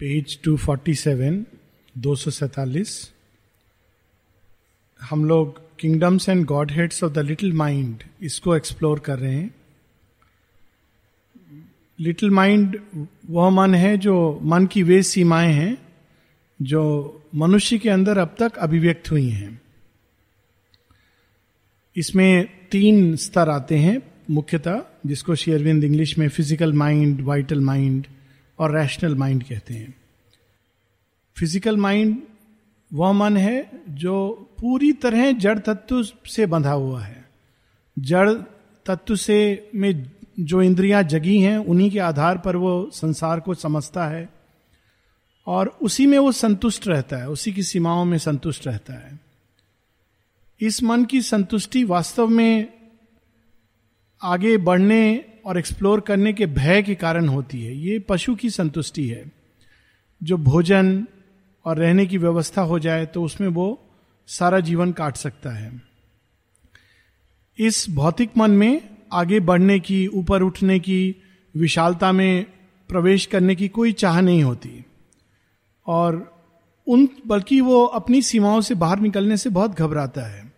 Page 247 247 हम लोग kingdoms and godheads of the little mind इसको एक्सप्लोर कर रहे हैं। लिटिल माइंड वह मन है जो मन की वे सीमाएँ हैं, जो मनुष्य के अंदर अब तक अभिव्यक्त हुई हैं। इसमें तीन स्तर आते हैं, मुख्यतः जिसको शेयरविंद इंग्लिश में फ़िज़िकल माइंड वाइटल माइंड और रैशनल माइंड कहते हैं। फ़िज़िकल माइंड वह मन है जो पूरी तरह जड़ तत्व से बंधा हुआ है। जड़ तत्व से में जो इंद्रियाँ जगी हैं, उन्हीं के आधार पर वो संसार को समझता है और उसी में वो संतुष्ट रहता है, उसी की सीमाओं में संतुष्ट रहता है। इस मन की संतुष्टि वास्तव में आगे बढ़ने और एक्सप्लोर करने के भय के कारण होती है। ये पशु की संतुष्टि है। जो भोजन और रहने की व्यवस्था हो जाए तो उसमें वो सारा जीवन काट सकता है। इस भौतिक मन में आगे बढ़ने की, ऊपर उठने की, विशालता में प्रवेश करने की कोई चाह नहीं होती। और उन, बल्कि वो अपनी सीमाओं से बाहर निकलने से बहुत घबराता है।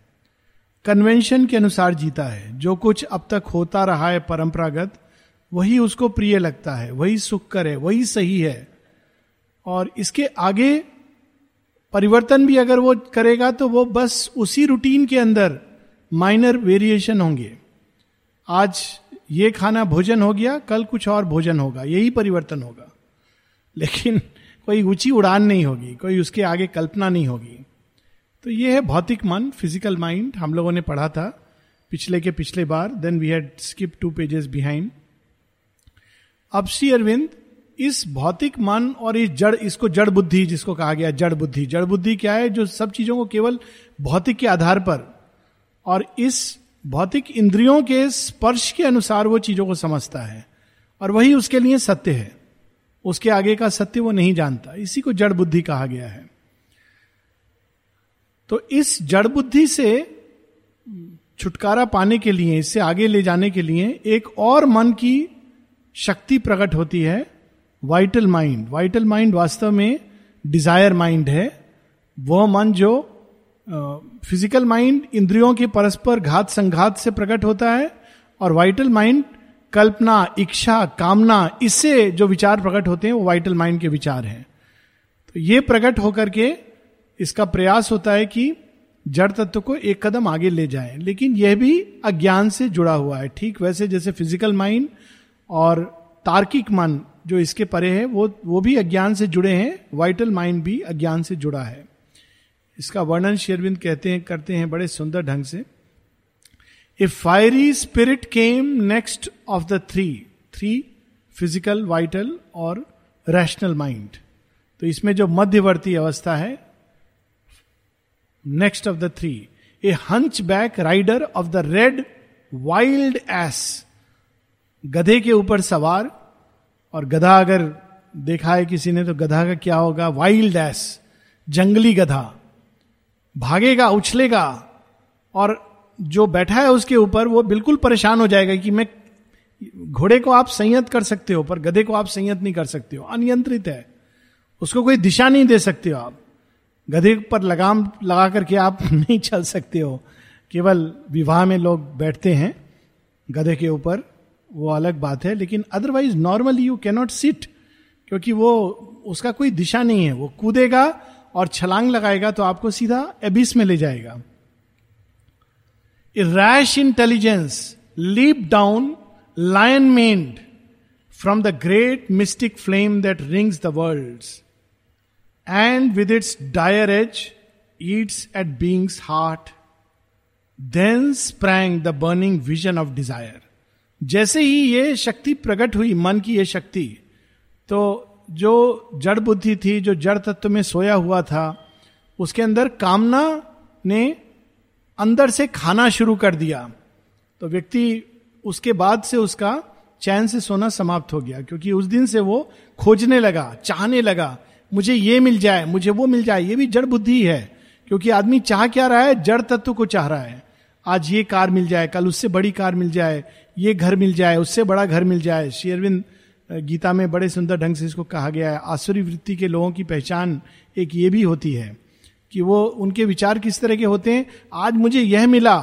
कन्वेंशन के अनुसार जीता है। जो कुछ अब तक होता रहा है परंपरागत, वही उसको प्रिय लगता है, वही सुखकर है, वही सही है। और इसके आगे परिवर्तन भी अगर वो करेगा तो वो बस उसी रूटीन के अंदर माइनर वेरिएशन होंगे। आज ये खाना भोजन हो गया, कल कुछ और भोजन होगा, यही परिवर्तन होगा। लेकिन कोई ऊँची उड़ान नहीं होगी, कोई उसके आगे कल्पना नहीं होगी। तो ये है भौतिक मन फ़िज़िकल माइंड हम लोगों ने पढ़ा था पिछले के पिछले बार then we had skip two pages behind अब श्री अरविंद, इस भौतिक मन और इस जड़, इसको जड़ बुद्धि जिसको कहा गया, जड़ बुद्धि। जड़ बुद्धि क्या है? जो सब चीज़ों को केवल भौतिक के आधार पर और इस भौतिक इंद्रियों के स्पर्श के अनुसार वो चीज़ों को समझता है और वही उसके लिए सत्य है। उसके आगे का सत्य वो नहीं जानता। इसी को जड़ बुद्धि कहा गया है। तो इस जड़ बुद्धि से छुटकारा पाने के लिए, इससे आगे ले जाने के लिए एक और मन की शक्ति प्रकट होती है वाइटल माइंड वाइटल माइंड वास्तव में डिज़ायर माइंड है। वह मन जो फ़िज़िकल माइंड इंद्रियों के परस्पर घात संघात से प्रकट होता है और वाइटल माइंड कल्पना, इच्छा, कामना, इससे जो विचार प्रकट होते हैं, वो वाइटल माइंड के विचार हैं। तो ये प्रकट होकर के इसका प्रयास होता है कि जड़ तत्व को एक कदम आगे ले जाए, लेकिन यह भी अज्ञान से जुड़ा हुआ है। ठीक वैसे जैसे फ़िज़िकल माइंड और तार्किक मन जो इसके परे है, वो वो भी अज्ञान से जुड़े हैं वाइटल माइंड भी अज्ञान से जुड़ा है। इसका वर्णन शेरविंद कहते हैं, करते हैं बड़े सुंदर ढंग से। A fiery spirit came next of the three three physical vital और रैशनल माइंड तो इसमें जो मध्यवर्ती अवस्था है next of the three a hunchback rider of the red wild ass गधे के ऊपर सवार और गधा अगर देखा है किसी ने तो गधा का क्या होगा? वाइल्ड एस जंगली गधा. भागेगा, उछलेगा और जो बैठा है उसके ऊपर वो बिल्कुल परेशान हो जाएगा कि मैं घोड़े को आप संयत कर सकते हो, पर गधे को आप संयत नहीं कर सकते हो। अनियंत्रित है। उसको कोई दिशा नहीं दे सकते हो आप। गधे पर लगाम लगा करके आप नहीं चल सकते हो। केवल विवाह में लोग बैठते हैं, गधे के ऊपर, वो अलग बात है, लेकिन otherwise normally you cannot sit क्योंकि वो, उसका कोई दिशा नहीं है। वो कूदेगा और छलांग लगाएगा तो आपको सीधा एबिस में ले जाएगा। Rash intelligence leap down lion maned from the great mystic flame that rings the world and with its dire edge eats at being's heart then sprang the burning vision of desire जैसे ही ये शक्ति प्रकट हुई, मन की ये शक्ति तो जो जड़ बुद्धि थी, जो जड़ तत्व में सोया हुआ था, उसके अंदर कामना ने अंदर से खाना शुरू कर दिया। तो व्यक्ति उसके बाद से उसका चैन से सोना समाप्त हो गया, क्योंकि उस दिन से वो खोजने लगा, चाहने लगा मुझे ये मिल जाए, मुझे वो मिल जाए, ये भी जड़ बुद्धि है क्योंकि आदमी चाह क्या रहा है? जड़ तत्व को चाह रहा है। आज ये कार मिल जाए, कल उससे बड़ी कार मिल जाए, ये घर मिल जाए, उससे बड़ा घर मिल जाए। शेयरविंद गीता में बड़े सुंदर ढंग से इसको कहा गया है। आसुरी वृत्ति के लोगों की पहचान एक ये भी होती है कि वो, उनके विचार किस तरह के होते हैं? आज मुझे यह मिला,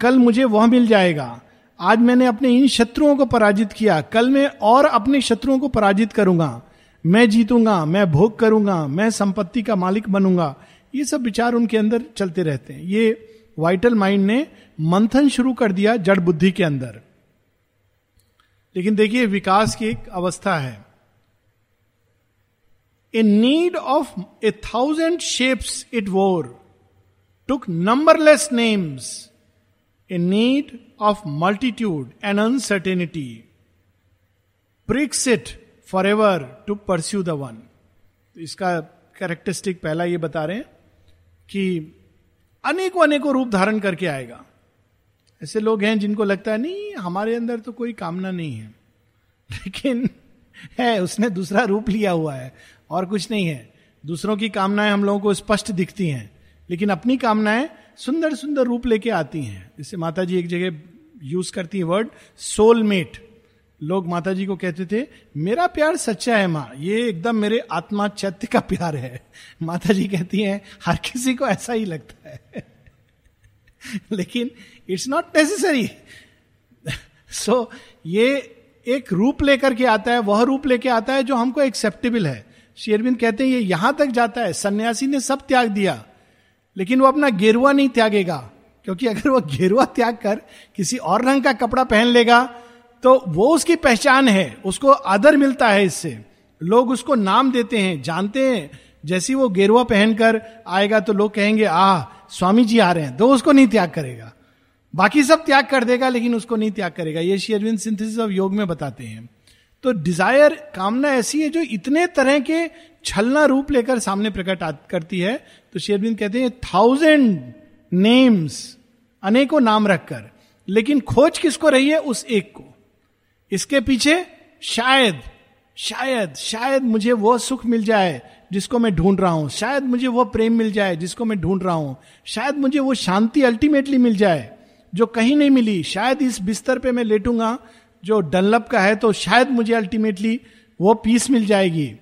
कल मुझे वह मिल जाएगा। आज मैंने अपने इन शत्रुओं को पराजित किया, कल मैं और अपने शत्रुओं को पराजित करूँगा। मैं जीतूँगा, मैं भोग करूँगा, मैं संपत्ति का मालिक बनूँगा। ये सब विचार उनके अंदर चलते रहते हैं। ये वाइटल माइंड ने मंथन शुरू कर दिया जड़ बुद्धि के अंदर। लेकिन देखिए, विकास की एक अवस्था है। A need of a thousand shapes it wore took numberless names a need of multitude and uncertainty pricks it for ever to pursue the one इसका कैरेक्टरिस्टिक पहला ये बता रहे हैं कि अनेकों अनेकों रूप धारण करके आएगा। ऐसे लोग हैं जिनको लगता है, नहीं, हमारे अंदर तो कोई कामना नहीं है। लेकिन है, उसने दूसरा रूप लिया हुआ है, और कुछ नहीं है। दूसरों की कामनाएँ हम लोगों को स्पष्ट दिखती हैं, लेकिन अपनी कामनाएँ सुंदर सुंदर रूप लेके आती हैं। जैसे माता जी एक जगह यूज़ करती है वर्ड सोलमेट लोग माता जी को कहते थे, मेरा प्यार सच्चा है माँ, ये एकदम मेरे आत्मा चैत्य का प्यार है। माता जी कहती हैं, हर किसी को ऐसा ही लगता है। लेकिन इट्स नॉट नेसेसरी सो ये एक रूप लेकर के आता है, वह रूप लेके आता है जो हमको एक्सेप्टेबल है। शेरविंद कहते हैं, ये यहाँ तक जाता है, सन्यासी ने सब त्याग दिया, लेकिन वो अपना गेरुआ नहीं त्यागेगा, क्योंकि अगर वो गेरुआ त्याग कर किसी और रंग का कपड़ा पहन लेगा तो वो उसकी पहचान है, उसको आदर मिलता है इससे। लोग उसको नाम देते हैं, जानते हैं। जैसी वो गेरुआ पहनकर आएगा तो लोग कहेंगे आ स्वामी जी आ रहे हैं। तो उसको नहीं त्याग करेगा। बाकी सब त्याग कर देगा, लेकिन उसको नहीं त्याग करेगा। ये शेयरविंद सिंथेसिस ऑफ़ योग में बताते हैं। तो डिज़ायर कामना ऐसी है जो इतने तरह के छलना रूप लेकर सामने प्रकट करती है। तो शेयरविंद कहते हैं, थाउज़ेंड नेम्स, अनेकों नाम रखकर, लेकिन खोज किसको रही है? उस एक को। इसके पीछे शायद शायद शायद मुझे वो सुख मिल जाए जिसको मैं ढूंढ रहा हूँ। शायद मुझे वो प्रेम मिल जाए जिसको मैं ढूंढ रहा हूँ। शायद मुझे वो शांति अल्टीमेटली मिल जाए जो कहीं नहीं मिली। शायद इस बिस्तर पे मैं लेटूँगा जो डनलप का है तो शायद मुझे अल्टीमेटली वो पीस मिल जाएगी।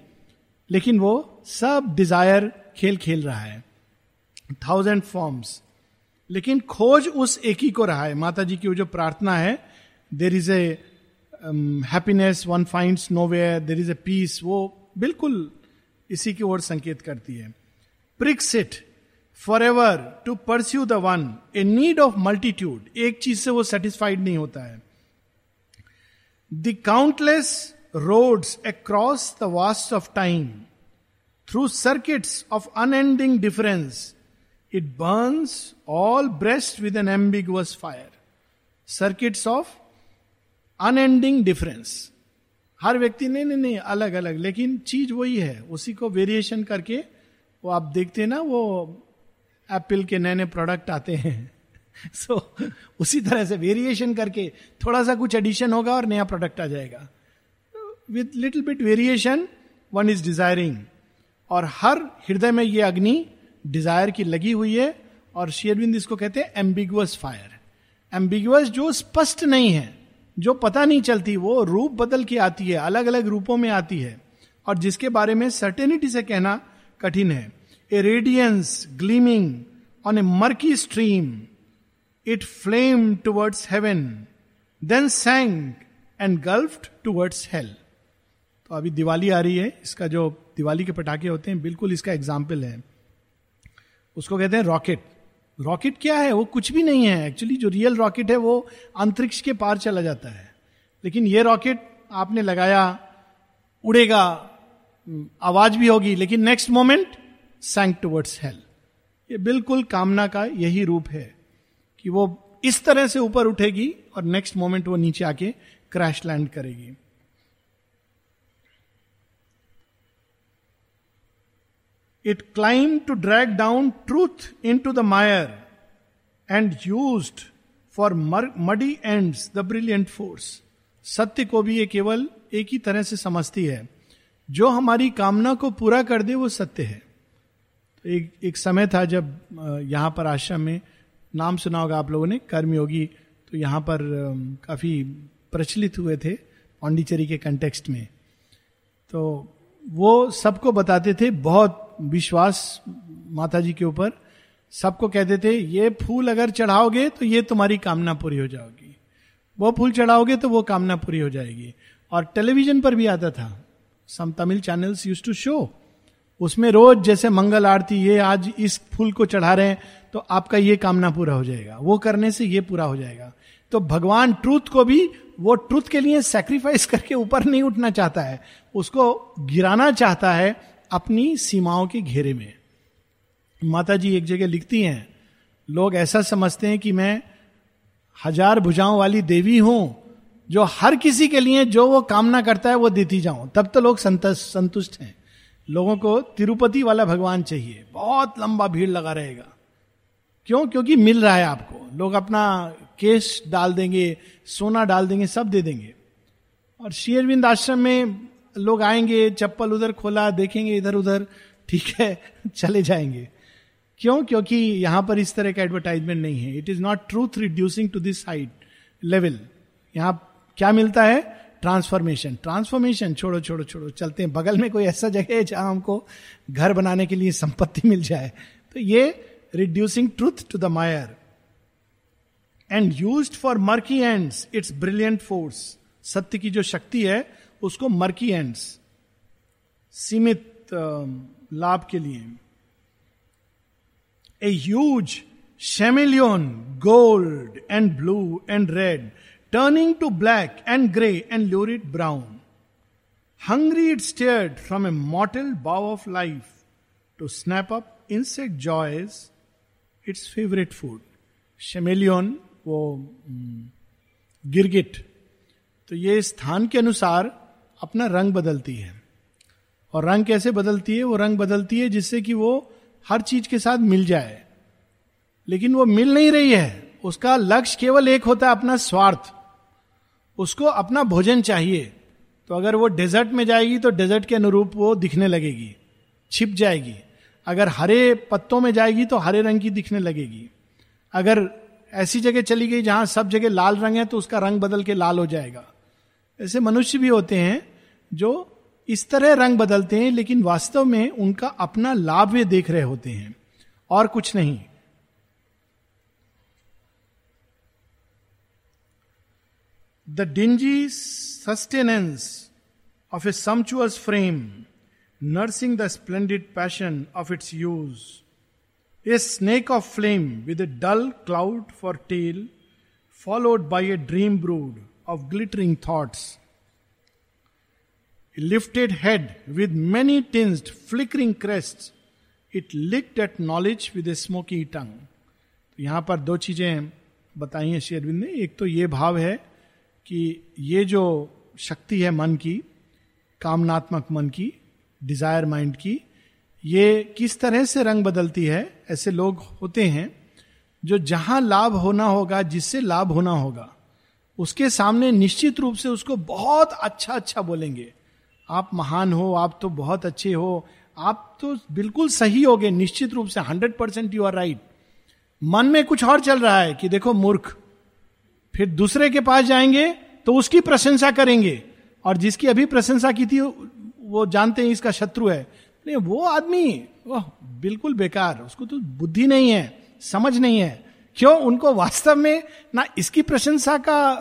लेकिन वो सब डिज़ायर खेल खेल रहा है। थाउज़ेंड फॉर्म्स लेकिन खोज उस एक ही को रहा है। माता जी की वो जो प्रार्थना है there is a happiness one finds nowhere there is a peace वो बिल्कुल इसी की ओर संकेत करती है। Pricks it for ever to pursue the one a need of multitude एक चीज़ से वो सेटिस्फाइड नहीं होता है। The countless roads across the vast of time through circuits of unending difference it burns all breast with an ambiguous fire circuits of unending difference हर व्यक्ति नहीं नहीं नहीं अलग अलग लेकिन चीज़ वही है उसी को वेरिएशन करके वो आप देखते हैं ना वो एप्पल के नए नए प्रोडक्ट आते हैं। सो so, उसी तरह से वेरिएशन करके थोड़ा सा कुछ एडिशन होगा और नया प्रोडक्ट आ जाएगा। With little bit variation one is desiring और हर हृदय में ये अग्नि डिज़ायर की लगी हुई है और शेयरविंद इसको कहते हैं एम्बिगुअस फायर एम्बिगुअस जो स्पष्ट नहीं है। जो पता नहीं चलती, वो रूप बदल के आती है अलग अलग रूपों में आती है। और जिसके बारे में सर्टेनिटी से कहना कठिन है। A radiance gleaming on a murky stream it flame towards heaven then sang and gulfed towards hell तो अभी दिवाली आ रही है, इसका जो दिवाली के पटाखे होते हैं, बिल्कुल इसका एग्ज़ाम्पल है। उसको कहते हैं रॉकेट रॉकेट क्या है? वो कुछ भी नहीं है. एक्चुअली जो रियल रॉकेट है, वो अंतरिक्ष के पार चला जाता है. लेकिन ये रॉकेट आपने लगाया, उड़ेगा आवाज़ भी होगी, लेकिन next moment sank towards hell ये बिल्कुल कामना का यही रूप है कि वो इस तरह से ऊपर उठेगी और नेक्स्ट मोमेंट वो नीचे आके क्रैश लैंड करेगी. It climbed to drag down truth into the mire and used for muddy ends, the brilliant force. सत्य को भी ये केवल एक ही तरह से समझती है। जो हमारी कामना को पूरा कर दे, वो सत्य है। तो एक एक समय था जब यहाँ पर आश्रम में नाम सुना होगा आप लोगों ने, कर्मयोगी तो यहाँ पर काफ़ी प्रचलित हुए थे, पांडिचेरी के कंटेक्स्ट में। तो वो सबको बताते थे, बहुत विश्वास माता जी के ऊपर, सबको कहते थे, ये फूल अगर चढ़ाओगे तो ये तुम्हारी कामना पूरी हो जाओगी। वो फूल चढ़ाओगे तो वो कामना पूरी हो जाएगी। और टेलीविज़न पर भी आता था। Some Tamil channels use to show उसमें रोज जैसे मंगल आरती, ये आज इस फूल को चढ़ा रहे हैं तो आपका ये कामना पूरा हो जाएगा। वो करने से ये पूरा हो जाएगा। तो भगवान ट्रूथ को भी वो ट्रूथ के लिए सेक्रीफाइस करके ऊपर नहीं उठना चाहता है। उसको गिराना चाहता है अपनी सीमाओं के घेरे में। माता जी एक जगह लिखती हैं, लोग ऐसा समझते हैं कि मैं हज़ार भुजाओं वाली देवी हूँ, जो हर किसी के लिए जो वो कामना करता है वो देती जाऊँ। तब तो लोग संतुष्ट हैं। लोगों को तिरुपति वाला भगवान चाहिए। बहुत लंबा भीड़ लगा रहेगा। क्यों? क्योंकि मिल रहा है आपको। लोग अपना केस डाल देंगे सोना डाल देंगे, सब दे देंगे। और शेयरविंद आश्रम में लोग आएँगे, चप्पल उधर खोला, देखेंगे इधर उधर, ठीक है, चले जाएँगे। क्यों? क्योंकि यहाँ पर इस तरह का एडवर्टाइजमेंट नहीं है। It is not truth reducing to this height level यहाँ क्या मिलता है? ट्रांसफॉर्मेशन ट्रांसफॉर्मेशन छोड़ो छोड़ो छोड़ो, चलते हैं। बगल में कोई ऐसा जगह है जहाँ हमको घर बनाने के लिए संपत्ति मिल जाए। तो ये reducing truth to the mire and use for murky ends its brilliant force सत्य की जो शक्ति है उसको मर्की एंड्स सीमित लाभ के लिए a huge chameleon gold and blue and red turning to black and grey and lurid brown hungry it stare from a mottle bough of life to snap up insect joys its favourite food chameleon वो गिरगिट। तो ये स्थान के अनुसार अपना रंग बदलती है। और रंग कैसे बदलती है? वो रंग बदलती है जिससे कि वो हर चीज़ के साथ मिल जाए। लेकिन वो मिल नहीं रही है। उसका लक्ष्य केवल एक होता है अपना स्वार्थ। उसको अपना भोजन चाहिए। तो अगर वो डेजर्ट में जाएगी तो डेजर्ट के अनुरूप वो दिखने लगेगी। छिप जाएगी। अगर हरे पत्तों में जाएगी तो हरे रंग की दिखने लगेगी। अगर ऐसी जगह चली गई जहाँ सब जगह लाल रंग है तो उसका रंग बदल के लाल हो जाएगा ऐसे मनुष्य भी होते हैं जो इस तरह रंग बदलते हैं लेकिन वास्तव में उनका अपना लाभ वे देख रहे होते हैं और कुछ नहीं The dingy sustenance of a sumptuous frame, nursing the splendid passion of its use. A snake of flame with a dull cloud for tail followed by a dream brood of glittering thought lifted head with many tinted flickering crest it licked at knowledge with a smoking tongue यहाँ पर दो चीज़ें बताई हैं शेरविंद ने। एक तो ये भाव है कि ये जो शक्ति है मन की, कामनात्मक मन की डिज़ायर माइंड की, ये किस तरह से रंग बदलती है? ऐसे लोग होते हैं जो जहाँ लाभ होना होगा, जिससे लाभ होना होगा, उसके सामने निश्चित रूप से उसको बहुत अच्छा अच्छा बोलेंगे। आप महान हो, आप तो बहुत अच्छे हो, आप तो बिल्कुल सही हो गए, निश्चित रूप से hundred percent you are right. मन में कुछ और चल रहा है कि देखो मूर्ख, फिर दूसरे के पास जाएँगे तो उसकी प्रशंसा करेंगे, और जिसकी अभी प्रशंसा की थी, वो जानते हैं इसका शत्रु है नहीं, वो आदमी वह बिल्कुल बेकार, उसको तो बुद्धि नहीं है, समझ नहीं है। क्यों? उनको वास्तव में ना इसकी प्रशंसा का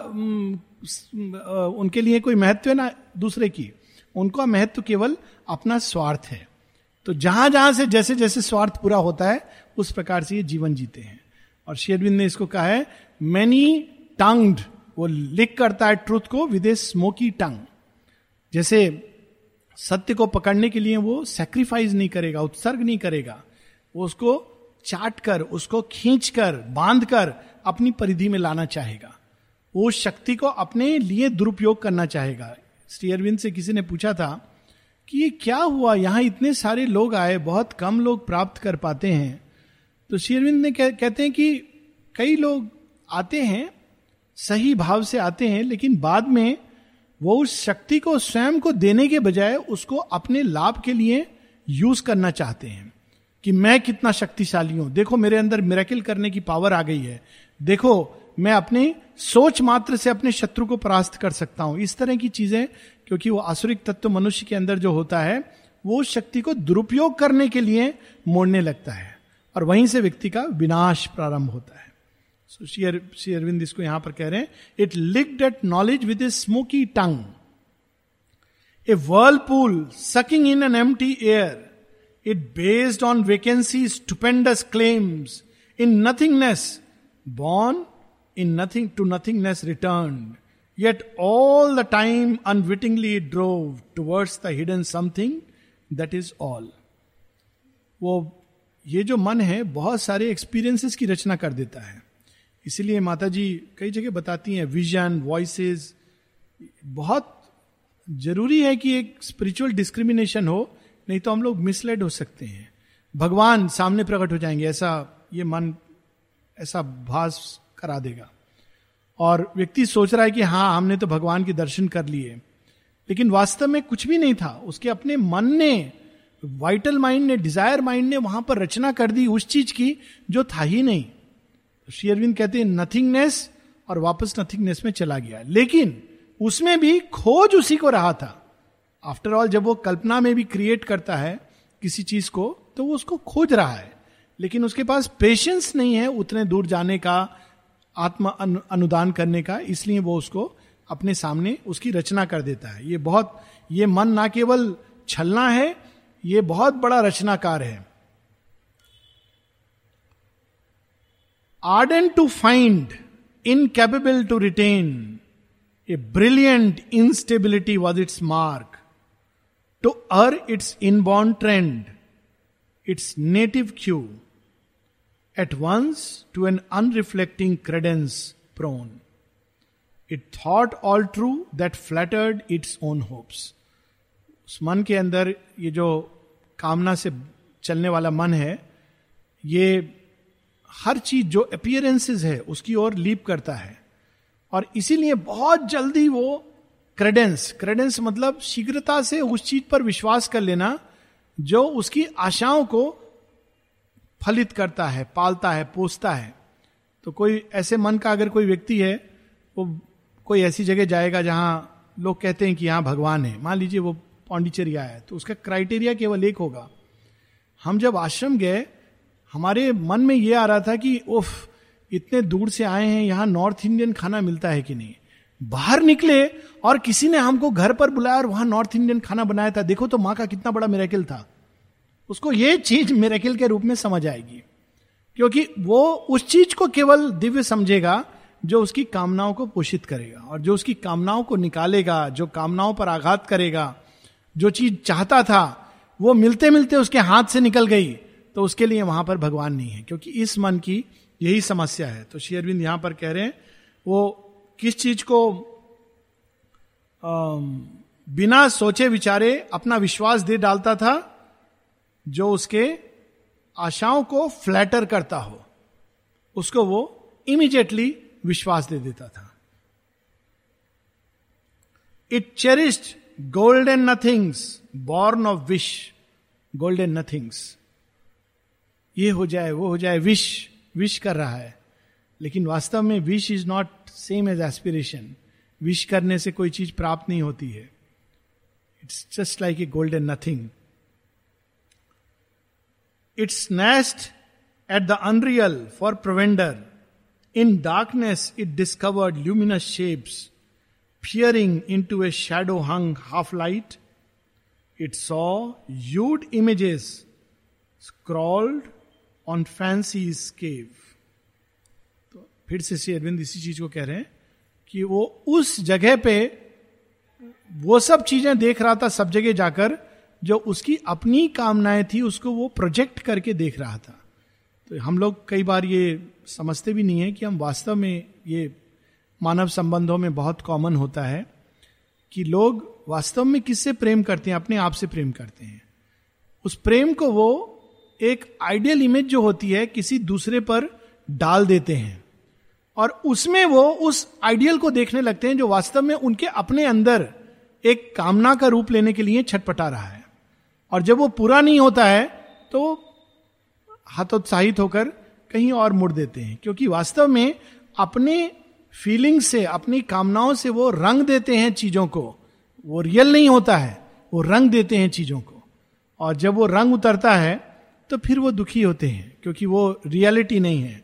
उनके लिए कोई महत्व है ना दूसरे की। उनका महत्व केवल अपना स्वार्थ है। तो जहाँ जहाँ से जैसे जैसे स्वार्थ पूरा होता है, उस प्रकार से ये जीवन जीते हैं। और शेरविंद ने इसको कहा है मैनी टंग्ड वो लिख करता है ट्रुथ को विद ए स्मोकी टंग जैसे सत्य को पकड़ने के लिए वो सेक्रीफाइस नहीं करेगा उत्सर्ग नहीं करेगा। वो उसको चाट कर उसको खींच कर बाँध कर अपनी परिधि में लाना चाहेगा। वो शक्ति को अपने लिए दुरुपयोग करना चाहेगा। श्री अरविंद से किसी ने पूछा था कि ये क्या हुआ? यहाँ इतने सारे लोग आए बहुत कम लोग प्राप्त कर पाते हैं। तो श्री अरविंद ने कह, कहते हैं कि कई लोग आते हैं सही भाव से आते हैं लेकिन बाद में वो उस शक्ति को, स्वयं को देने के बजाय उसको अपने लाभ के लिए यूज़ करना चाहते हैं कि मैं कितना शक्तिशाली हूँ। देखो, मेरे अंदर मेरेकिल करने की पावर आ गई है। देखो, मैं अपनी सोच मात्र से अपने शत्रु को परास्त कर सकता हूँ। इस तरह की चीज़ें, क्योंकि वो आसुरिक तत्व मनुष्य के अंदर जो होता है, वो उस शक्ति को दुरुपयोग करने के लिए मोड़ने लगता है। और वहीं से व्यक्ति का विनाश प्रारंभ होता है। श्री अरविंद इसको यहाँ पर कह रहे हैं it licked at knowledge with a smoky tongue a whirlpool sucking in an empty air it based on vacancy stupendous claims in nothingness born in nothing to nothingness return yet all the time unwittingly drove towards the hidden something that is all वो, ये जो मन है, बहुत सारे experiences की रचना कर देता है। इसीलिए माता जी कई जगह बताती हैं विजन वॉइसेस बहुत ज़रूरी है कि एक स्पिरिचुअल डिस्क्रिमिनेशन हो, नहीं तो हम लोग मिसलेड हो सकते हैं। भगवान सामने प्रकट हो जाएँगे, ऐसा ये मन, ऐसा भास करा देगा। और व्यक्ति सोच रहा है कि हाँ हमने तो भगवान के दर्शन कर लिए। लेकिन वास्तव में कुछ भी नहीं था। उसके अपने मन ने वाइटल माइंड ने डिज़ायर माइंड ने वहाँ पर रचना कर दी उस चीज़ की जो था ही नहीं। श्री अरविंद कहते हैं, नथिंगनेस और वापस नथिंगनेस में चला गया। लेकिन उसमें भी खोज उसी को रहा था। आफ्टर ऑल जब वो कल्पना में भी क्रिएट करता है किसी चीज़ को तो वो उसको खोज रहा है। लेकिन उसके पास पेशेंस नहीं है उतने दूर जाने का, आत्म अनुदान करने का। इसलिए वो उसको अपने सामने उसकी रचना कर देता है। ये बहुत, ये मन ना केवल छलना है, ये बहुत बड़ा रचनाकार है। Ardent to find incapable to retain a brilliant instability was its mark to err its inborn trend its native cue at once to an unreflecting credence prone it thought all true that flattered its own hopes उस मन के अंदर ये जो कामना से चलने वाला मन है, ये हर चीज़ जो अपियरेंसेस है, उसकी ओर लीप करता है। और इसीलिए बहुत जल्दी वो क्रेडेंस क्रेडेंस मतलब शीघ्रता से उस चीज़ पर विश्वास कर लेना, जो उसकी आशाओं को फलित करता है, पालता है, पोसता है। तो कोई ऐसे मन का अगर कोई व्यक्ति है, वो कोई ऐसी जगह जाएगा जहाँ लोग कहते हैं कि यहाँ भगवान है। मान लीजिए वो पांडिचेरी आया तो उसका क्राइटेरिया केवल एक होगा। हम जब आश्रम गए हमारे मन में यह आ रहा था कि, उफ, इतने दूर से आए हैं, यहाँ नॉर्थ इंडियन खाना मिलता है कि नहीं? बाहर निकले और किसी ने हमको घर पर बुलाया और वहाँ नॉर्थ इंडियन खाना बनाया था। देखो तो माँ का कितना बड़ा मेरेकिल था। उसको ये चीज़ मेरेकिल के रूप में समझ आएगी। क्योंकि वो उस चीज़ को केवल दिव्य समझेगा जो उसकी कामनाओं को पोषित करेगा और जो उसकी कामनाओं को निकालेगा, जो कामनाओं पर आघात करेगा, जो चीज़ चाहता था, वो मिलते मिलते उसके हाथ से निकल गई। तो उसके लिए वहाँ पर भगवान नहीं है, क्योंकि इस मन की यही समस्या है। तो शेयरविंद यहाँ पर कह रहे हैं, वो किस चीज़ को बिना सोचे विचारे अपना विश्वास दे डालता था, जो उसके आशाओं को फ्लैटर करता हो, उसको वो इमीडिएटली विश्वास दे देता था। It cherished golden nothings born of wish golden nothings ये हो जाए, वो हो जाए विश विश कर रहा है। लेकिन वास्तव में wish is not same as aspiration wish करने से कोई चीज़ प्राप्त नहीं होती है। It's just like a golden nothing its nest at the unreal for provender darkness it discovered luminous shapes fearing into a shadow hung half light it saw nude images scrawled on fancy cave. तो फिर से श्री अरविंद इसी चीज़ को कह रहे हैं कि वो उस जगह पे वो सब चीज़ें देख रहा था, सब जगह जाकर जो उसकी अपनी कामनाएँ थी, उसको वो प्रोजेक्ट करके देख रहा था तो हम लोग कई बार ये समझते भी नहीं है कि हम वास्तव में ये मानव संबंधों में बहुत कॉमन होता है कि लोग वास्तव में किससे प्रेम करते हैं, अपने आप से प्रेम करते हैं उस प्रेम को वो एक आइडियल इमेज जो होती है, किसी दूसरे पर डाल देते हैं। और उसमें वो उस आइडियल को देखने लगते हैं जो वास्तव में उनके अपने अंदर एक कामना का रूप लेने के लिए छटपटा रहा है। और जब वो पूरा नहीं होता है तो हतोत्साहित होकर कहीं और मुड़ देते हैं। क्योंकि वास्तव में अपने फीलिंग से, अपनी कामनाओं से वो रंग देते हैं चीज़ों को। वो रियल नहीं होता है, वो रंग देते हैं चीज़ों को। और जब वो रंग उतरता है तो फिर वो दुखी होते हैं, क्योंकि वो रियलिटी नहीं है।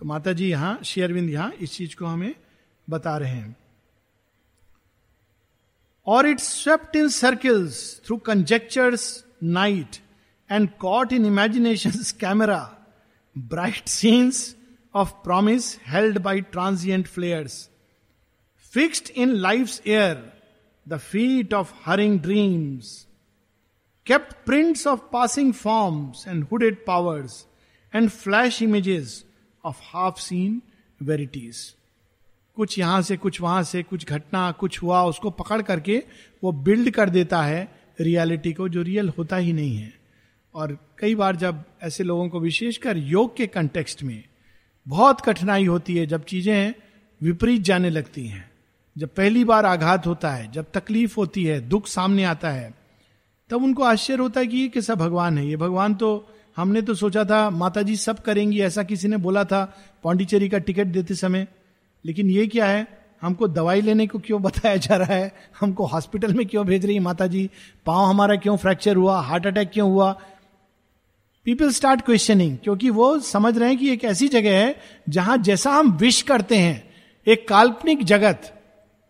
तो माता जी यहाँ शेयरविंद यहाँ इस चीज़ को हमें बता रहे हैं। और it swept in circles through conjectures night and caught in imagination camera bright scenes of promise held by transient flares fixed in life air the feet of hurrying dreams kept prints of passing forms and hooded powers and flash images of half seen verities. कुछ यहाँ से, कुछ वहाँ से, कुछ घटना, कुछ हुआ, उसको पकड़ करके वो बिल्ड कर देता है रियलिटी को, जो रियल होता ही नहीं है और कई बार जब ऐसे लोगों को विशेषकर योग के कंटेक्स्ट में बहुत कठिनाई होती है, जब चीज़ें विपरीत जाने लगती हैं जब पहली बार आघात होता है, जब तकलीफ़ होती है, दुख सामने आता है तब उनको आश्चर्य होता है कि ये कैसा भगवान है? ये भगवान तो हमने तो सोचा था माता जी सब करेंगी, ऐसा किसी ने बोला था, पौंडीचेरी का टिकट देते समय। लेकिन ये क्या है? हमको दवाई लेने को क्यों बताया जा रहा है? हमको हॉस्पिटल में क्यों भेज रही है माता जी पाँव हमारा क्यों फ्रैक्चर हुआ? हार्ट अटैक क्यों हुआ? पीपल स्टार्ट क्वेश्चनिंग क्योंकि वो समझ रहे हैं कि एक ऐसी जगह है, जहाँ जैसा हम विश करते हैं, एक काल्पनिक जगत,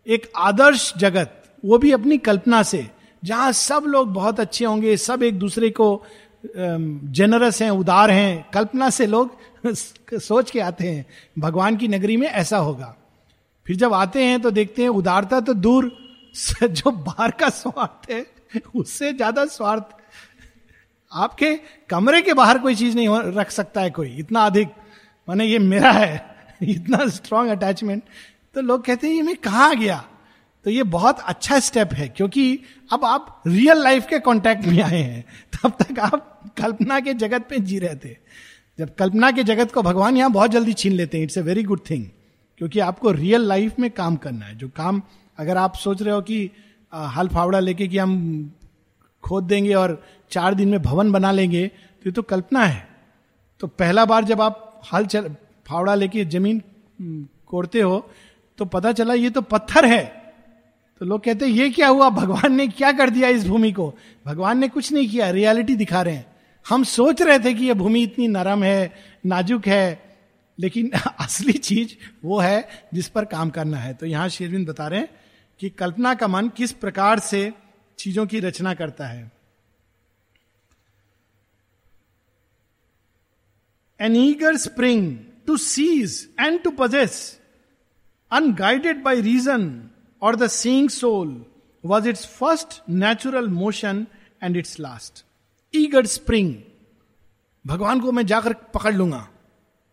एक आदर्श जगत, वो भी अपनी कल्पना से। जहाँ सब लोग बहुत अच्छे होंगे, सब एक दूसरे को जेनरस हैं, उदार हैं, कल्पना से लोग सोच के आते हैं, भगवान की नगरी में ऐसा होगा। फिर जब आते हैं तो देखते हैं उदारता तो दूर, जो बाहर का स्वार्थ है, उससे ज़्यादा स्वार्थ। आपके कमरे के बाहर कोई चीज़ नहीं रख सकता है कोई, इतना अधिक, माने ये मेरा है, इतना स्ट्रांग अटैचमेंट तो लोग कहते हैं, ये मैं कहा गया? तो ये बहुत अच्छा स्टेप है, क्योंकि अब आप रियल लाइफ के कांटेक्ट में आए हैं, तब तक आप कल्पना के जगत पे जी रहे थे। जब कल्पना के जगत को भगवान यहाँ बहुत जल्दी छीन लेते हैं it's a very good thing क्योंकि आपको रियल लाइफ में काम करना है। जो काम, अगर आप सोच रहे हो कि हल फावड़ा लेके कि हम खोद देंगे और चार दिन में भवन बना लेंगे तो ये तो कल्पना है। तो पहला बार जब आप हल फावड़ा लेके ज़मीन कोड़ते हो तो पता चला ये तो पत्थर है। तो लोग कहते हैं, ये क्या हुआ? भगवान ने क्या कर दिया इस भूमि को? भगवान ने कुछ नहीं किया, रियलिटी दिखा रहे हैं। हम सोच रहे थे कि यह भूमि इतनी नरम है, नाजुक है, लेकिन असली चीज़ वो है जिस पर काम करना है। तो यहाँ शेरविंद बता रहे हैं कि कल्पना का मन किस प्रकार से चीज़ों की रचना करता है। An eager spring to seize and to possess unguided by reason और the seeing soul was its first natural motion and its last ईगड spring भगवान को मैं जाकर पकड़ लूँगा।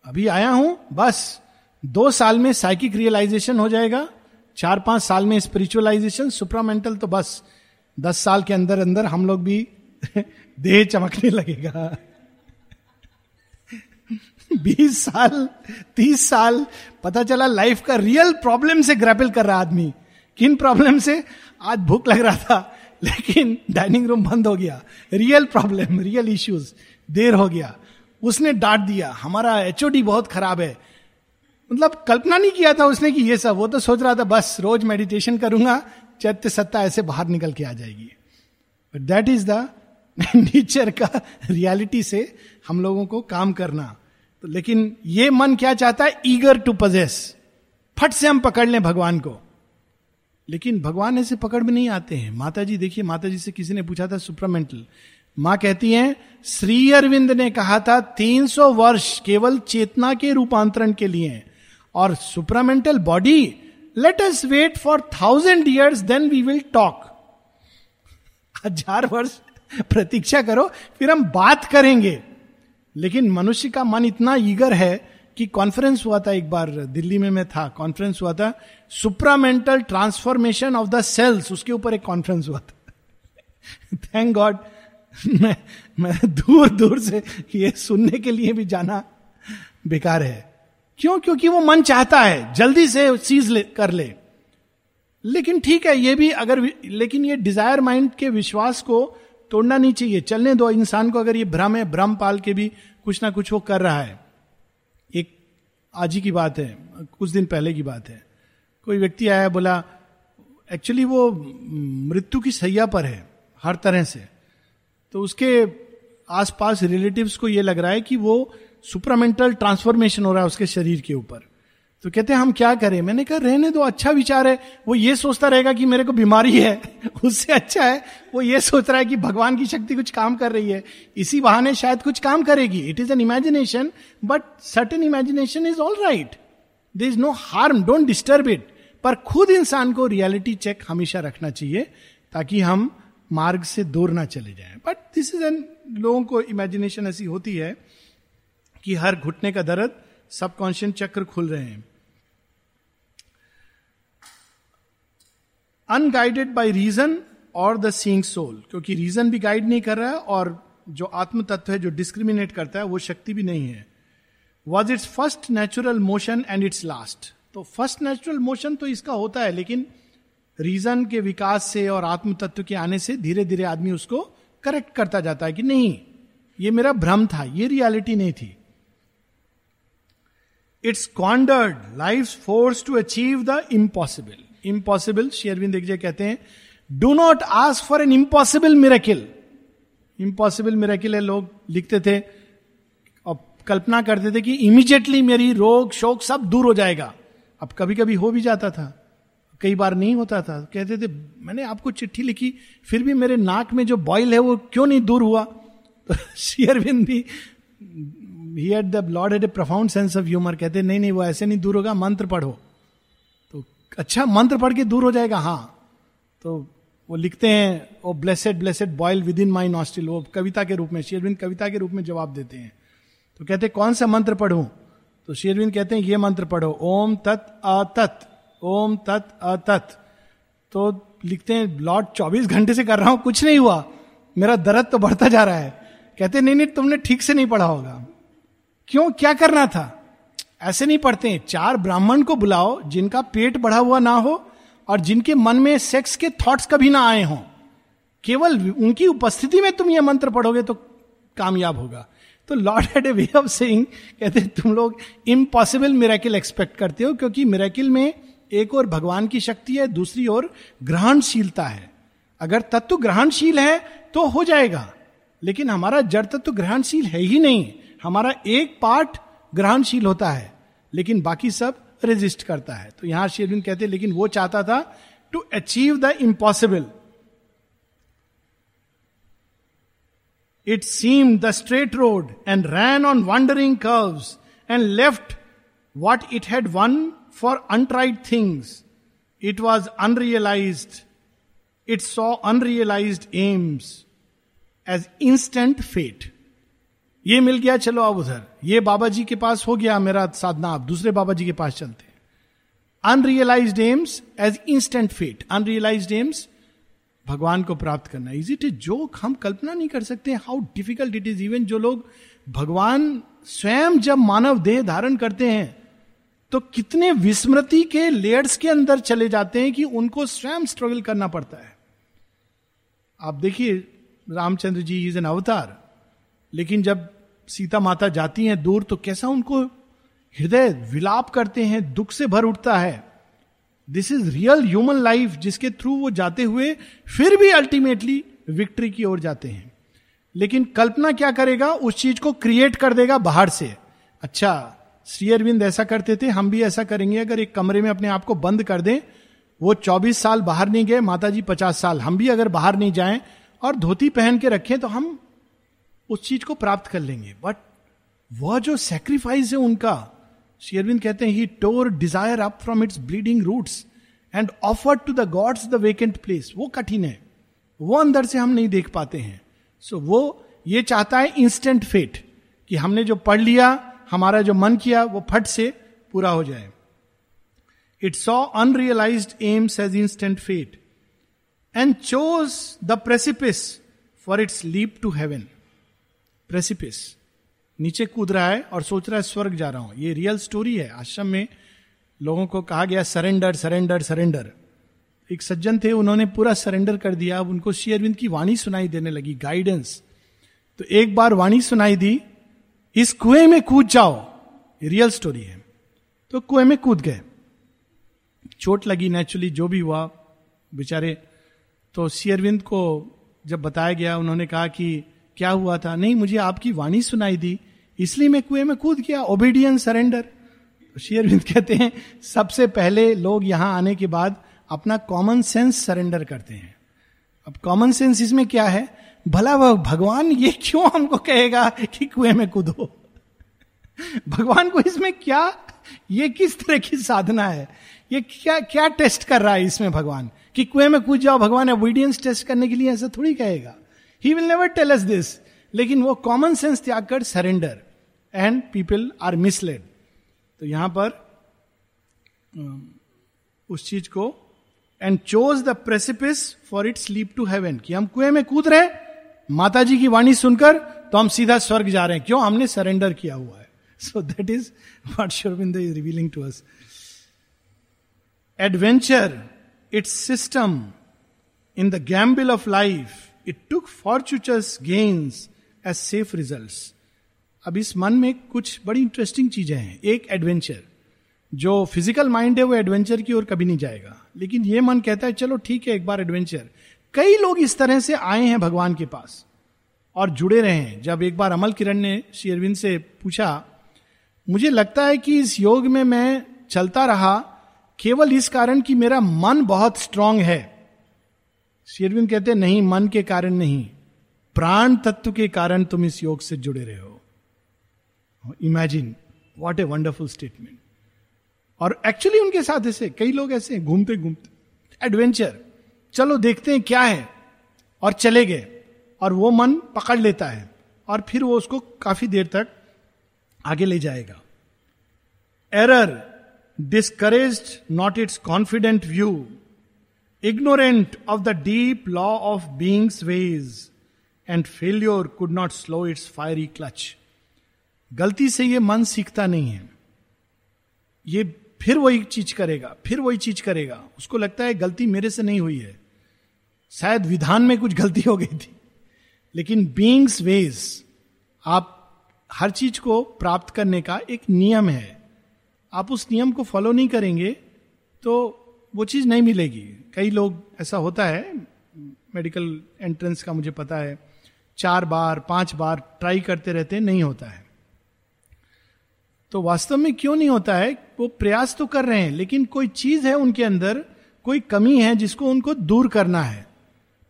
अभी आया हूँ, बस। दो साल में साइकिक रियलाइजेशन हो जाएगा। चार पाँच साल में स्पिरिचुअलाइजेशन सुप्रामेंटल तो बस। दस साल के अंदर अंदर हम लोग भी देह चमकने लगेगा। बीस साल, तीस साल, पता चला लाइफ का रियल प्रॉब्लम से ग्रैपल कर रहा आदमी। किन प्रॉब्लम से? आज भूख लग रहा था, लेकिन डाइनिंग रूम बंद हो गया। रियल प्रॉब्लम रियल इश्यूज़ देर हो गया। उसने डांट दिया, हमारा एचओडी बहुत खराब है। मतलब कल्पना नहीं किया था उसने कि ये सब, वो तो सोच रहा था, बस रोज मेडिटेशन करूँगा, चैत्य सत्ता ऐसे बाहर निकल के आ जाएगी। But that is the nature का रियलिटी से हम लोगों को काम करना। तो लेकिन ये मन क्या चाहता है? ईगर टू पजेस फट से हम पकड़ लें भगवान को। लेकिन भगवान ऐसे पकड़ में नहीं आते हैं। माता जी देखिए माता जी से किसी ने पूछा था सुपरामेंटल माँ कहती हैं, श्री अरविंद ने कहा था 300 वर्ष केवल चेतना के रूपांतरण के लिए और supramental body let us wait for thousand years then we will talk हज़ार वर्ष प्रतीक्षा करो, फिर हम बात करेंगे। लेकिन मनुष्य का मन इतना ईगर है कि कॉन्फ्रेंस हुआ था एक बार, दिल्ली में मैं था कॉन्फ्रेंस हुआ था supramental transformation of the cells उसके ऊपर एक कॉन्फ्रेंस हुआ था। थैंक गॉड मैं मैं दूर दूर से ये सुनने के लिए भी जाना बेकार है। क्यों? क्योंकि वो मन चाहता है, जल्दी से चीज़ कर ले। लेकिन ठीक है, ये भी अगर लेकिन ये डिज़ायर माइंड के विश्वास को तोड़ना नहीं चाहिए। चलने दो, इंसान को अगर ये भ्रम है, भ्रम पाल के भी कुछ ना कुछ वो कर रहा है। आज ही की बात है, कुछ दिन पहले की बात है। कोई व्यक्ति आया, बोला, एक्चुअली वो मृत्यु की सैया पर है, हर तरह से। तो उसके आसपास रिलेटिव्स को ये लग रहा है कि वो सुपरामेंटल ट्रांसफॉर्मेशन हो रहा है उसके शरीर के ऊपर। तो कहते हैं, हम क्या करें? मैंने कहा, रहने दो अच्छा विचार है। वो ये सोचता रहेगा कि मेरे को बीमारी है। उससे अच्छा है, वो ये सोच रहा है कि भगवान की शक्ति कुछ काम कर रही है। इसी बहाने शायद कुछ काम करेगी। It is an imagination but certain imagination is all right there is no harm don't disturb it पर खुद इंसान को रियलिटी चेक हमेशा रखना चाहिए, ताकि हम मार्ग से दूर ना चले जाए। बट दिस इज़ एन लोगों को इमेजिनेशन ऐसी होती है कि हर घुटने का दर्द सबकॉन्शियस चक्र खुल रहे हैं। अनगाइडेड बाई रीजन और द सींग सोल क्योंकि रीजन भी गाइड नहीं कर रहा है और जो आत्म तत्व है जो डिस्क्रिमिनेट करता है वो शक्ति भी नहीं है was its first natural motion and its last तो फ़र्स्ट नेचुरल मोशन तो इसका होता है लेकिन रीजन के विकास से और आत्म तत्व के आने से धीरे धीरे आदमी उसको करेक्ट करता जाता है कि नहीं ये मेरा भ्रम था ये रियलिटी नहीं थी its contoured life force to achieve the impossible impossible Shri Aurobindo एक कहते हैं do not ask for an impossible miracle impossible miracle है, लोग लिखते थे और कल्पना करते थे कि इमीजिएटली मेरी रोग, शोक सब दूर हो जाएगा। अब कभी कभी हो भी जाता था, कई बार नहीं होता था। कहते थे, मैंने आपको चिट्ठी लिखी, फिर भी मेरे नाक में जो बॉयल है वो क्यों नहीं दूर हुआ? तो शेयरविंद भी he at the Lord at a profound sense of humour कहते, नहीं नहीं, वो ऐसे नहीं दूर होगा, मंत्र पढ़ो। अच्छा मंत्र पढ़ के दूर हो जाएगा हाँ। तो वो लिखते हैं, O blessed blessed boil within my nostril वो कविता के रूप में शेरविंद कविता के रूप में जवाब देते हैं। तो कहते हैं, कौन सा मंत्र पढ़ू? तो शेरविंद कहते हैं, ये मंत्र पढ़ो, ओम तत् अतत ओम तत् अतत तो लिखते हैं, लॉर्ड 24 घंटे से कर रहा हूँ, कुछ नहीं हुआ। मेरा दर्द तो बढ़ता जा रहा है। कहते नहीं नहीं, तुमने ठीक से नहीं पढ़ा होगा। क्यों? क्या करना था? ऐसे नहीं पढ़ते। चार ब्राह्मण को बुलाओ जिनका पेट बढ़ा हुआ ना हो और जिनके मन में सेक्स के थॉट्स कभी ना आए हों। केवल उनकी उपस्थिति में तुम ये मंत्र पढ़ोगे तो कामयाब होगा। तो Lord had a way of saying कहते, तुम लोग इम्पॉसिबल मेरेकिल एक्सपेक्ट करते हो क्योंकि मेरेकिल में एक और भगवान की शक्ति है, दूसरी ओर ग्रहणशीलता है। अगर तत्व ग्रहणशील है तो हो जाएगा, लेकिन हमारा जड़ तत्व ग्रहणशील है ही नहीं। हमारा एक पार्ट ग्रहणशील होता है, लेकिन बाकी सब रेजिस्ट करता है। तो यहाँ शेरविन कहते लेकिन वो चाहता था to achieve the impossible it seem the straight road and ran on wandering curve and left what it had won for untried things it was unrealised it saw unrealised aims as instant fate ये मिल गया, चलो अब उधर। ये बाबा जी के पास हो गया मेरा साधना आप दूसरे बाबा जी के पास चलते unrealised aims as instant fate unrealised aims भगवान को प्राप्त करना। इज़ इट ए जोक हम कल्पना नहीं कर सकते how difficult it is even जो लोग भगवान स्वयं जब मानव देह धारण करते हैं तो कितने विस्मृति के लेयर्स के अंदर चले जाते हैं कि उनको स्वयं स्ट्रगल करना पड़ता है। आप देखिए, रामचंद्र जी इज़ एन अवतार लेकिन जब सीता माता जाती हैं दूर तो कैसा उनको हृदय विलाप करते हैं, दुख से भर उठता है। This is real human life जिसके थ्रू वो जाते हुए फिर भी अल्टीमेटली विक्ट्री की ओर जाते हैं। लेकिन कल्पना क्या करेगा? उस चीज़ को क्रिएट कर देगा बाहर से। अच्छा श्री अरविंद ऐसा करते थे, हम भी ऐसा करेंगे, अगर एक कमरे में अपने आप को बंद कर दें, वो 24 साल बाहर नहीं गए माता जी पचास साल, हम भी अगर बाहर नहीं जाएँ और धोती पहन के रखें तो हम उस चीज़ को प्राप्त कर लेंगे। बट वह जो सेक्रीफाइस है उनका शेयरविंद कहते हैं he tore desire up from its bleeding roots and offer to the gods the vacant place वो कठिन है। वो अंदर से हम नहीं देख पाते हैं। सो so, वो ये चाहता है इंस्टेंट फेट कि हमने जो पढ़ लिया हमारा जो मन किया वो फट से पूरा हो जाए। It saw unrealised aims as instant fate and chose the precipice for its leap to heaven precipice नीचे कूद रहा है और सोच रहा है स्वर्ग जा रहा हूँ। ये रियल स्टोरी है। आश्रम में लोगों को कहा गया सरेंडर सरेंडर सरेंडर एक सज्जन थे, उन्होंने पूरा सरेंडर कर दिया। अब उनको शेयरविंद की वाणी सुनाई देने लगी गाइडेंस तो एक बार वाणी सुनाई दी, इस कुएँ में कूद जाओ। रियल स्टोरी है। तो कुएँ में कूद गए। चोट लगी नेचुरली जो भी हुआ, बेचारे तो शेयरविंद को जब बताया गया, उन्होंने कहा कि क्या हुआ था? नहीं, मुझे आपकी वाणी सुनाई दी। इसलिए मैं कुएँ में कूद गया। ओबीडियंस सरेंडर शेयरविंद कहते हैं, सबसे पहले लोग यहाँ आने के बाद अपना कॉमन सेंस सरेंडर करते हैं। अब कॉमन सेंस इसमें क्या है? भला वह भगवान ये क्यों हमको कहेगा कि कुएँ में कूदो? भगवान को इसमें क्या, ये किस तरह की साधना है? ये क्या क्या टेस्ट कर रहा है इसमें भगवान? कि कुएँ में कूद जाओ, भगवान ओबीडियंस टेस्ट करने के लिए ऐसा थोड़ी कहेगा। He will never tell us this लेकिन वो कॉमन सेंस त्याग कर surrender and people are misled तो यहाँ पर उस चीज़ को and chose the precipice for its leap to heaven कि हम कुएँ में कूद रहे माता जी की वाणी सुनकर तो हम सीधा स्वर्ग जा रहे हैं। क्यों? हमने सरेंडर किया हुआ है। So that is what Shri Aurobindo is revealing to us adventure its system in the gamble of life it took fortuitous gains as safe result अब इस मन में कुछ बड़ी इंटरेस्टिंग चीज़ें हैं। एक एडवेंचर जो फ़िज़िकल माइंड है, वो एडवेंचर की ओर कभी नहीं जाएगा। लेकिन ये मन कहता है, चलो ठीक है, एक बार एडवेंचर कई लोग इस तरह से आए हैं भगवान के पास और जुड़े रहे हैं। जब एक बार अमल किरण ने श्री अरविंद से पूछा, मुझे लगता है कि इस योग में मैं चलता रहा, केवल इस कारण कि मेरा मन बहुत स्ट्रांग है। शेरविंद कहते नहीं, मन के कारण नहीं, प्राण तत्व के कारण तुम इस योग से जुड़े रहे हो। Imagine what a wonderful statement और एक्चुअली उनके साथ ऐसे, कई लोग ऐसे घूमते घूमते। एडवेंचर चलो देखते हैं क्या है, और चले गए, और वो मन पकड़ लेता है, और फिर वो उसको काफ़ी देर तक आगे ले जाएगा। Error discourage not its confident view ignorant of the deep law of beings ways and failure could not slow its fiery clutch गलती से ये मन सीखता नहीं है। ये फिर वही चीज़ करेगा, फिर वही चीज़ करेगा। उसको लगता है गलती मेरे से नहीं हुई है। शायद विधान में कुछ गलती हो गई थी। लेकिन बींग्स वेज आप हर चीज़ को प्राप्त करने का एक नियम है। आप उस नियम को फॉलो नहीं करेंगे तो वो चीज़ नहीं मिलेगी। कई लोग, ऐसा होता है, मेडिकल एंट्रेंस का मुझे पता है, चार बार, पाँच बार ट्राई करते रहते नहीं होता है। तो वास्तव में क्यों नहीं होता है? वो प्रयास तो कर रहे हैं, लेकिन कोई चीज़ है उनके अंदर, कोई कमी है जिसको उनको दूर करना है।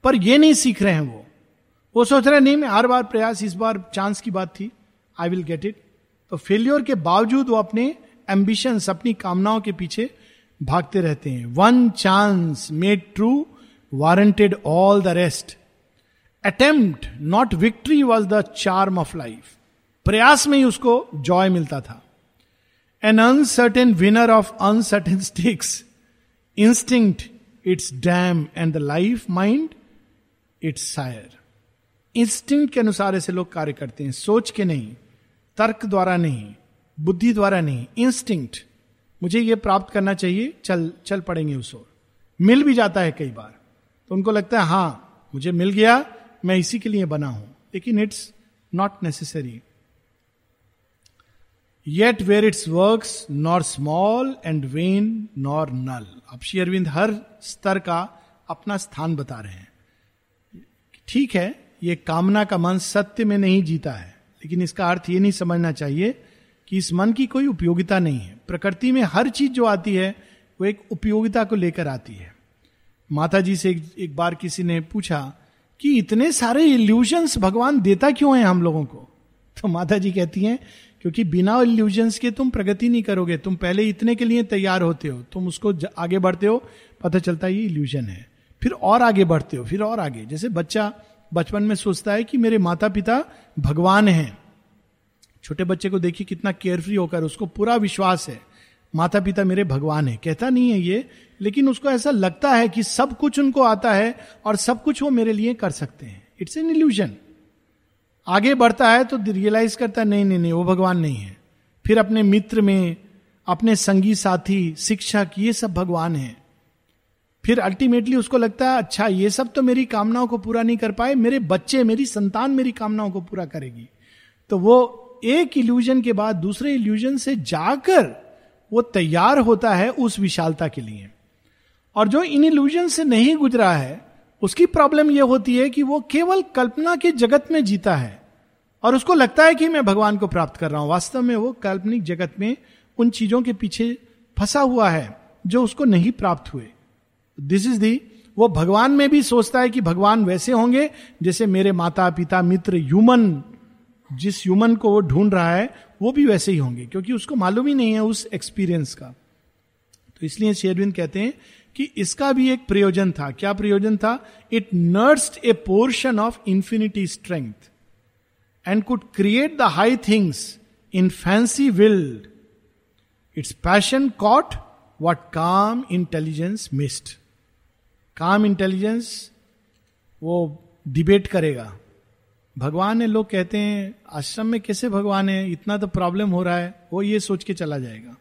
पर ये नहीं सीख रहे हैं वो। वो सोच रहे नहीं, मैं हर बार प्रयास, इस बार चांस की बात थी आई विल गेट इट तो फेल्योर के बावजूद वो अपने एम्बिशन अपनी कामनाओं के पीछे भागते रहते हैं। One chance made true warranted all the rest attempt not victory was the charm of life प्रयास में ही उसको जॉय मिलता था। An uncertain winner of uncertain stakes instinct its dam and the life mind its sire instinct के अनुसार ऐसे लोग कार्य करते हैं। सोच के नहीं, तर्क द्वारा नहीं, बुद्धि द्वारा नहीं। इंस्टिंक्ट मुझे ये प्राप्त करना चाहिए, चल चल पड़ेंगे उस ओर। मिल भी जाता है कई बार। तो उनको लगता है हाँ मुझे मिल गया, मैं इसी के लिए बना हूँ। लेकिन it's not necessary yet where its work nor small and when nor null अब श्री अरविंद हर स्तर का अपना स्थान बता रहे हैं। ठीक है, ये कामना का मन सत्य में नहीं जीता है। लेकिन इसका अर्थ ये नहीं समझना चाहिए कि इस मन की कोई उपयोगिता नहीं है। प्रकृति में हर चीज़ जो आती है वो एक उपयोगिता को लेकर आती है। माता जी से एक, एक बार किसी ने पूछा कि इतने सारे इल्यूजन्स भगवान देता क्यों है हम लोगों को? तो माता जी कहती हैं क्योंकि बिना इल्यूजन्स के तुम प्रगति नहीं करोगे। तुम पहले इतने के लिए तैयार होते हो। तुम उसको आगे बढ़ते हो पता चलता है ये इल्यूजन है। फिर और आगे बढ़ते हो फिर और आगे। जैसे बच्चा बचपन में सोचता है कि मेरे माता पिता भगवान हैं। छोटे बच्चे को देखिए कितना केयरफ्री होकर, उसको पूरा विश्वास है। माता पिता मेरे भगवान है। कहता नहीं है ये, लेकिन उसको ऐसा लगता है कि सब कुछ उनको आता है और सब कुछ वो मेरे लिए कर सकते हैं। इट्स एन इल्यूजन आगे बढ़ता है तो रियलाइज़ करता है, नहीं नहीं नहीं, वो भगवान नहीं है। फिर अपने मित्र में, अपने संगी साथी, शिक्षक, ये सब भगवान है। फिर अल्टीमेटली उसको लगता है अच्छा ये सब तो मेरी कामनाओं को पूरा नहीं कर पाए, मेरे बच्चे, मेरी संतान मेरी कामनाओं को पूरा करेगी। तो वो एक इल्यूजन के बाद दूसरे इल्यूजन से जाकर वो तैयार होता है उस विशालता के लिए। और जो इन इल्यूजन से नहीं गुजरा है, उसकी प्रॉब्लम यह होती है कि वो केवल कल्पना के जगत में जीता है। और उसको लगता है कि मैं भगवान को प्राप्त कर रहा हूँ। वास्तव में वो काल्पनिक जगत में उन चीज़ों के पीछे फंसा हुआ है, जो उसको नहीं प्राप्त हुए। दिस इज़ दी वो भगवान में भी सोचता है कि भगवान वैसे होंगे, जैसे मेरे माता पिता मित्र ह्यूमन जिस ह्यूमन को वो ढूंढ रहा है, वो भी वैसे ही होंगे, क्योंकि उसको मालूम ही नहीं है उस एक्सपीरियंस का। तो इसलिए शेरविंद कहते हैं कि इसका भी एक प्रयोजन था। क्या प्रयोजन था? It nursed a portion of infinity strength and could create the high things in fancy willed its passion caught what calm intelligence missed calm intelligence वो डिबेट करेगा। भगवान है लोग कहते हैं, आश्रम में कैसे भगवान है? इतना तो प्रॉब्लम हो रहा है। वो ये सोच के चला जाएगा।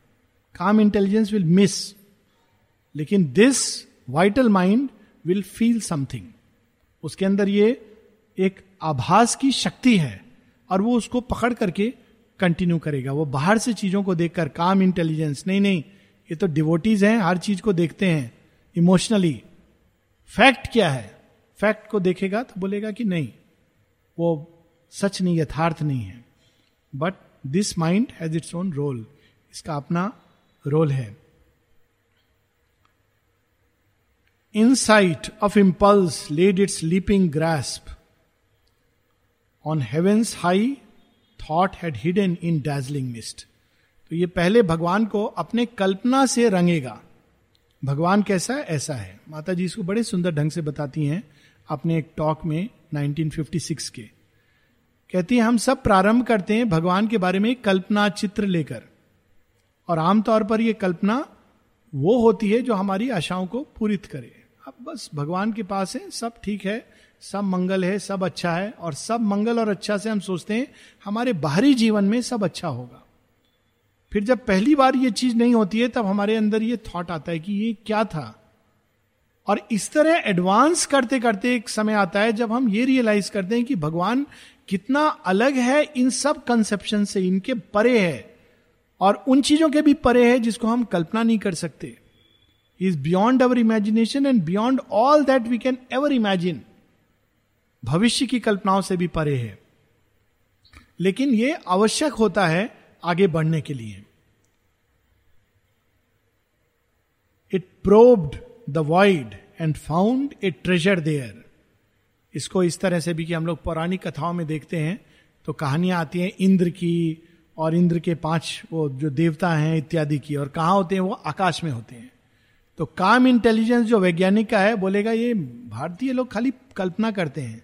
काम इंटेलिजेंस विल मिस लेकिन this vital mind will feel something उसके अंदर ये एक आभास की शक्ति है और वो उसको पकड़ करके कंटिन्यू करेगा। वो बाहर से चीज़ों को देखकर काम इंटेलिजेंस नहीं नहीं, ये तो डिवोटीज हैं, हर चीज़ को देखते हैं इमोशनली फैक्ट क्या है? फैक्ट को देखेगा तो बोलेगा कि नहीं। वो सच नहीं, यथार्थ नहीं है। But this mind has its own role इसका अपना रोल है। Insight of impulse led its leaping grasp on heaven's high thought had hidden in dazzling mist तो ये पहले भगवान को अपने कल्पना से रंगेगा। भगवान कैसा है? ऐसा है। माता जी इसको बड़े सुंदर ढंग से बताती हैं। अपने एक टॉक में 1956 के। कहती है, हम सब प्रारंभ करते हैं भगवान के बारे में कल्पना चित्र लेकर। और आमतौर पर यह कल्पना वो होती है जो हमारी आशाओं को पूरित करे। अब बस भगवान के पास है, सब ठीक है, सब मंगल है, सब अच्छा है, और सब मंगल और अच्छा से हम सोचते हैं, हमारे बाहरी जीवन में सब अच्छा होगा। फिर जब पहली बार ये चीज़ नहीं होती है, तब हमारे अंदर ये थॉट आता है कि ये क्या था? और इस तरह एडवांस करते करते एक समय आता है जब हम ये रियलाइज़ करते हैं कि भगवान कितना अलग है इन सब कंसेप्शन से, इनके परे है। और उन चीज़ों के भी परे है जिसको हम कल्पना नहीं कर सकते। Is beyond our imagination and beyond all that we can ever imagine भविष्य की कल्पनाओं से भी परे है। लेकिन यह आवश्यक होता है आगे बढ़ने के लिए। It probed the wide and found a treasure there इसको इस तरह से भी कि हम लोग पौराणिक कथाओं में देखते हैं तो कहानियाँ आती हैं इंद्र की और इंद्र के पाँच वो जो देवता हैं इत्यादि की, और कहा होते हैं वो आकाश में होते हैं। तो काम इंटेलिजेंस जो वैज्ञानिक का है, बोलेगा ये भारतीय लोग खाली कल्पना करते हैं।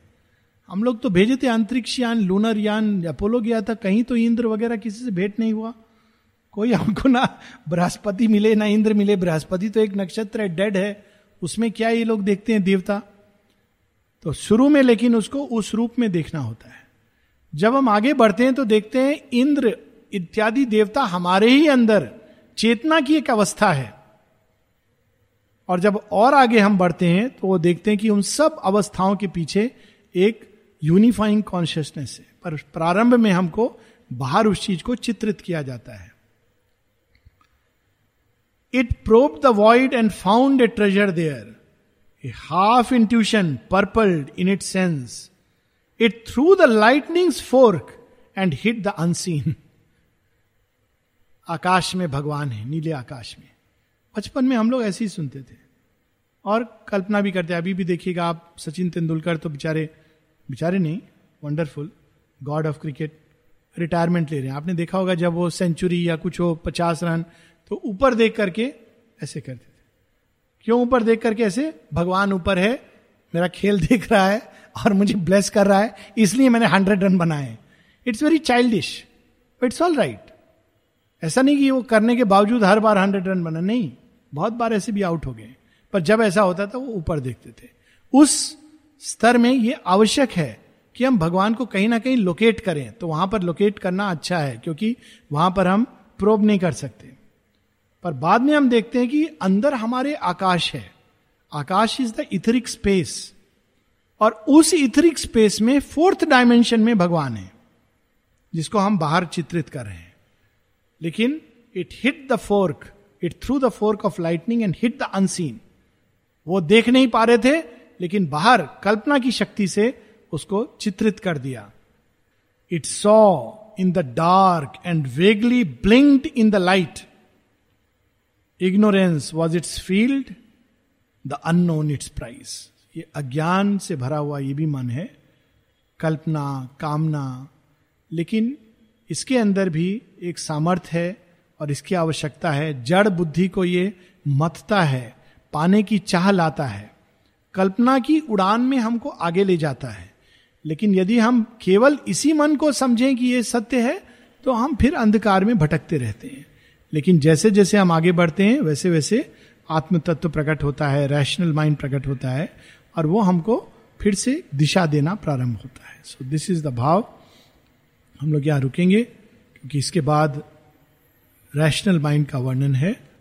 हम लोग तो भेजे थे अंतरिक्ष यान लूनर यान, अपोलो गया था, कहीं तो इंद्र वगैरह किसी से भेंट नहीं हुआ। कोई हमको ना बृहस्पति मिले, ना इंद्र मिले। बृहस्पति तो एक नक्षत्र है, डेड है। उसमें क्या ये लोग देखते हैं, देवता? तो शुरू में लेकिन उसको उस रूप में देखना होता है। जब हम आगे बढ़ते हैं तो देखते हैं, इंद्र इत्यादि देवता हमारे ही अंदर चेतना की एक अवस्था है। और जब और आगे हम बढ़ते हैं तो वो देखते हैं कि उन सब अवस्थाओं के पीछे एक यूनिफाइंग कॉन्शियसनेस है। पर प्रारंभ में हमको बाहर उस चीज़ को चित्रित किया जाता है। It probe the void and found a treasure there a half intuition purpled in it sense it through the lightning fork and hit the unseen आकाश में भगवान है, नीले आकाश में। बचपन में हम लोग ऐसे ही सुनते थे। और कल्पना भी करते अभी भी देखिएगा आप सचिन तेंदुलकर तो बेचारे बेचारे नहीं wonderful god of cricket retirement ले रहे हैं। आपने देखा होगा जब वो सेंचुरी या कुछ हो, पचास रन तो ऊपर देख करके ऐसे करते थे। क्यों ऊपर देख करके ऐसे? भगवान ऊपर है, मेरा खेल देख रहा है और मुझे ब्लेस कर रहा है, इसलिए मैंने हंड्रेड रन बनाए it's very childish it's all right ऐसा नहीं कि वो करने के बावजूद हर बार हंड्रेड रन बना, नहीं। बहुत बार ऐसे भी आउट हो गए पर जब ऐसा होता था, वो ऊपर देखते थे। उस स्तर में ये आवश्यक है कि हम भगवान को कहीं ना कहीं लोकेट करें। तो वहाँ पर लोकेट करना अच्छा है, क्योंकि वहाँ पर हम प्रोब नहीं कर सकते। पर बाद में हम देखते हैं कि अंदर हमारे आकाश है। आकाश इज़ द इथरिक स्पेस और उस इथरिक स्पेस में फोर्थ डायमेंशन में भगवान है, जिसको हम बाहर चित्रित कर रहे हैं। लेकिन it hit the fork it through the fork of lightning and hit the unseen वो देख नहीं पा रहे थे, लेकिन बाहर कल्पना की शक्ति से उसको चित्रित कर दिया। It saw in the dark and vaguely blinked in the light ignorance was its field the unknown its prize ये अज्ञान से भरा हुआ ये भी मन है, कल्पना, कामना, लेकिन इसके अंदर भी एक सामर्थ्य है और इसकी आवश्यकता है। जड़ बुद्धि को ये मतता है, पाने की चाह लाता है। कल्पना की उड़ान में हमको आगे ले जाता है। लेकिन यदि हम केवल इसी मन को समझें कि ये सत्य है तो हम फिर अंधकार में भटकते रहते हैं। लेकिन जैसे जैसे हम आगे बढ़ते हैं, वैसे वैसे आत्म तत्व प्रकट होता है रैशनल माइंड प्रकट होता है, और वो हमको फिर से दिशा देना प्रारंभ होता है। सो दिस इज़ द भाव। हम लोग यहाँ रुकेंगे, क्योंकि इसके बाद रैशनल माइंड का वर्णन है।